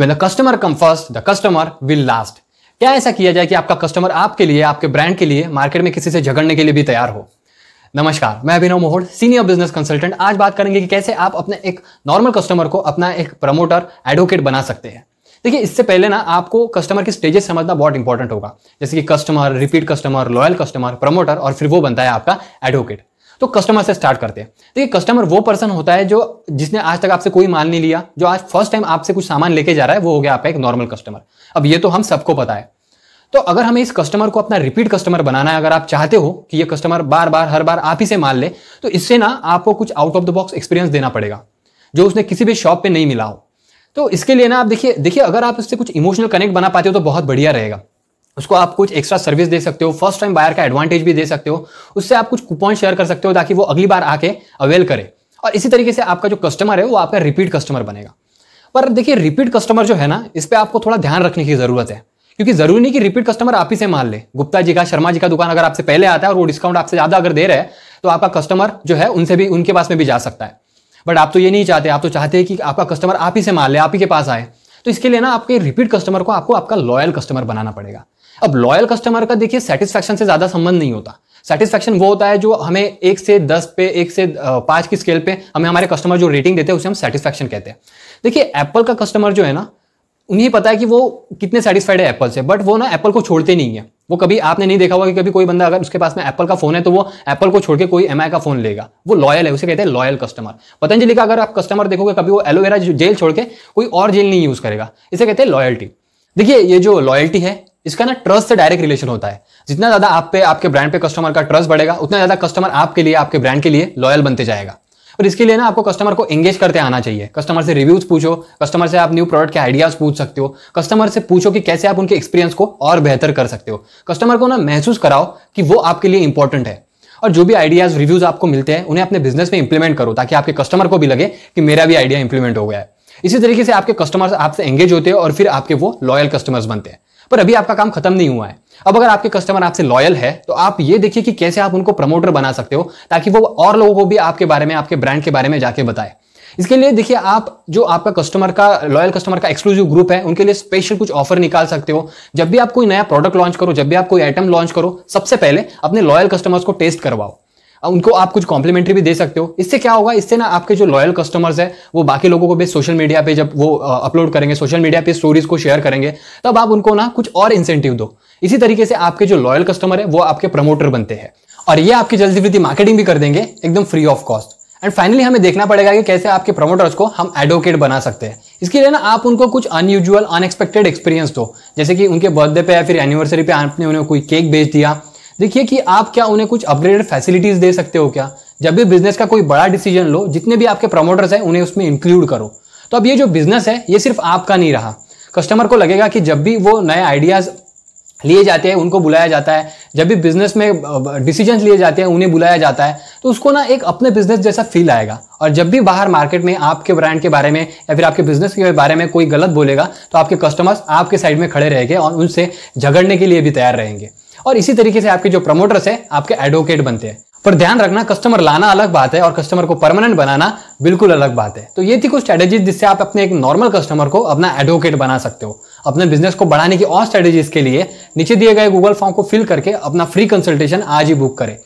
When the customer come first the customer will last क्या ऐसा किया जाए कि आपका कस्टमर आपके लिए, आपके ब्रांड के लिए मार्केट में किसी से झगड़ने के लिए भी तैयार हो? नमस्कार, मैं Abhinav Mohod senior business consultant आज बात करेंगे कि कैसे आप अपने एक नॉर्मल कस्टमर को अपना एक प्रमोटर एडवोकेट बना सकते हैं। देखिए, इससे पहले ना आपको कस्टमर की स्टेजेस समझना बहुत इंपॉर्टेंट होगा। जैसे कि customer repeat customer loyal customer promoter और फिर वो बनता है आपका एडवोकेट तो कस्टमर से स्टार्ट करते हैं। देखिए कस्टमर वो पर्सन होता है जो जिसने आज तक आपसे कोई माल नहीं लिया, जो आज फ़र्स्ट टाइम आपसे कुछ सामान लेके जा रहा है, वो हो गया आपका एक नॉर्मल कस्टमर अब ये तो हम सबको पता है। तो अगर हमें इस कस्टमर को अपना रिपीट कस्टमर बनाना है, अगर आप चाहते हो कि ये कस्टमर बार बार हर बार आप ही से माल ले तो इससे ना आपको कुछ out of the box experience देना पड़ेगा, जो उसने किसी भी शॉप पे नहीं मिला हो। तो इसके लिए ना आप देखिए देखिए, अगर आप इससे कुछ इमोशनल कनेक्ट बना पाते हो तो बहुत बढ़िया रहेगा। उसको आप कुछ एक्स्ट्रा सर्विस दे सकते हो फ़र्स्ट टाइम बायर का एडवांटेज भी दे सकते हो, उससे आप कुछ कूपन शेयर कर सकते हो ताकि वो अगली बार आके अवेल करे। और इसी तरीके से आपका जो कस्टमर है, वो आपका रिपीट कस्टमर बनेगा। पर देखिए रिपीट कस्टमर जो है ना, इस पर आपको थोड़ा ध्यान रखने की ज़रूरत है। क्योंकि ज़रूरी नहीं कि रिपीट कस्टमर आप ही से मान ले। गुप्ता जी का, शर्मा जी का दुकान अगर आपसे पहले आता है और वो डिस्काउंट आपसे ज़्यादा अगर दे रहे हैं तो आपका कस्टमर जो है, उनसे भी, उनके पास में भी जा सकता है। बट आप तो ये नहीं चाहते, आप तो चाहते हैं कि आपका कस्टमर आप ही से मान ले, आप ही के पास आए। तो इसके लिए ना, आपके रिपीट कस्टमर को आपको आपका लॉयल कस्टमर बनाना पड़ेगा। अब लॉयल कस्टमर का देखिए सेटिस्फैक्शन से ज़्यादा संबंध नहीं होता। सेटिस्फैक्शन वो होता है जो हमें एक से दस पे, एक से पाँच की स्केल पे हमें हमारे कस्टमर जो रेटिंग देते हैं उसे हम सेटिस्फैक्शन कहते हैं। देखिए एप्पल का कस्टमर जो है ना, उन्हें पता है कि वो कितने सेटिस्फाइड है एप्पल से बट वो ना एप्पल को छोड़ते नहीं है। वो कभी, आपने नहीं देखा होगा कि कभी कोई बंदा अगर उसके पास में एप्पल का फ़ोन है तो वो एप्पल को छोड़ के कोई एमआई का फ़ोन लेगा। वो लॉयल है, उसे कहते हैं लॉयल कस्टमर पतंजलि का अगर आप कस्टमर देखोगे, कभी वो एलोवेरा जेल छोड़ के कोई और जेल नहीं यूज़ करेगा। इसे कहते हैं लॉयल्टी देखिए ये जो लॉयल्टी है इसका ना ट्रस्ट से डायरेक्ट रिलेशन होता है। जितना ज़्यादा आप पे, आपके ब्रांड पे कस्टमर का ट्रस्ट बढ़ेगा, उतना ज़्यादा कस्टमर आपके लिए, आपके ब्रांड के लिए लॉयल बनते जाएगा। और इसके लिए ना आपको कस्टमर को एंगेज करते आना चाहिए। कस्टमर से रिव्यूज़ पूछो कस्टमर से आप न्यू प्रोडक्ट के आइडियाज़ पूछ सकते हो कस्टमर से पूछो कि कैसे आप उनके एक्सपीरियंस को और बेहतर कर सकते हो। कस्टमर को ना महसूस कराओ कि वो आपके लिए इंपॉर्टेंट है। और जो भी आइडियाज़ रिव्यूज़ आपको मिलते हैं, उन्हें अपने बिज़नेस में इंप्लीमेंट करो, ताकि आपके कस्टमर को भी लगे कि मेरा भी आइडिया इंप्लीमेंट हो गया है। इसी तरीके से आपके कस्टमर्स आपसे एंगेज होते हैं और फिर आपके वो लॉयल कस्टमर्स बनते हैं। पर अभी आपका काम खत्म नहीं हुआ है। अब अगर आपके कस्टमर आपसे लॉयल है तो आप ये देखिए कि कैसे आप उनको प्रमोटर बना सकते हो, ताकि वो और लोगों को भी आपके बारे में, आपके ब्रांड के बारे में जाके बताए। इसके लिए देखिए, आप जो आपका कस्टमर का लॉयल कस्टमर का एक्सक्लूसिव ग्रुप है, उनके लिए स्पेशल कुछ ऑफ़र निकाल सकते हो। जब भी आप कोई नया प्रोडक्ट लॉन्च करो, जब भी आप कोई आइटम लॉन्च करो, सबसे पहले अपने लॉयल कस्टमर्स को टेस्ट करवाओ। उनको आप कुछ कॉम्प्लीमेंट्री भी दे सकते हो। इससे क्या होगा? इससे ना आपके जो लॉयल कस्टमर्स है, वो बाकी लोगों को भी सोशल मीडिया पे जब वो अपलोड करेंगे सोशल मीडिया पे स्टोरीज को शेयर करेंगे, तब आप उनको ना कुछ और इंसेंटिव दो। इसी तरीके से आपके जो लॉयल कस्टमर है, वो आपके प्रमोटर बनते हैं। और ये आपकी जल्दी वृद्धि मार्केटिंग भी कर देंगे, एकदम free of cost and finally हमें देखना पड़ेगा कि कैसे आपके प्रमोटर्स को हम एडवोकेट बना सकते हैं। इसके लिए ना आप उनको कुछ अनयूजुअल अनएक्सपेक्टेड एक्सपीरियंस दो। जैसे कि उनके बर्थडे पे या फिर एनिवर्सरी पे आपने उन्हें कोई केक भेज दिया देखिए कि आप क्या उन्हें कुछ अपग्रेडेड फैसिलिटीज़ दे सकते हो क्या? जब भी बिज़नेस का कोई बड़ा डिसीज़न लो, जितने भी आपके प्रमोटर्स हैं, उन्हें उसमें इंक्लूड करो। तो अब ये जो बिज़नेस है, ये सिर्फ़ आपका नहीं रहा। कस्टमर को लगेगा कि जब भी वो नए आइडियाज़ लिए जाते हैं, उनको बुलाया जाता है। जब भी बिज़नेस में डिसीज़न लिए जाते हैं, उन्हें बुलाया जाता है। तो उसको ना एक अपने बिज़नेस जैसा फील आएगा। और जब भी बाहर मार्केट में, आपके ब्रांड के बारे में, या फिर आपके बिज़नेस के बारे में कोई गलत बोलेगा तो आपके कस्टमर्स आपके साइड में खड़े रहेंगे और उनसे झगड़ने के लिए भी तैयार रहेंगे। और इसी तरीके से आपके जो प्रमोटर्स है, आपके एडवोकेट बनते हैं। पर ध्यान रखना कस्टमर लाना अलग बात है और कस्टमर को परमानेंट बनाना बिल्कुल अलग बात है। तो ये थी कुछ स्ट्रेटेजी जिससे आप अपने एक नॉर्मल कस्टमर को अपना एडवोकेट बना सकते हो। अपने बिज़नेस को बढ़ाने की और स्ट्रेटेजीज के लिए नीचे दिए गए गूगल फॉर्म को फिल करके अपना फ्री कंसल्टेशन आज ही बुक करें।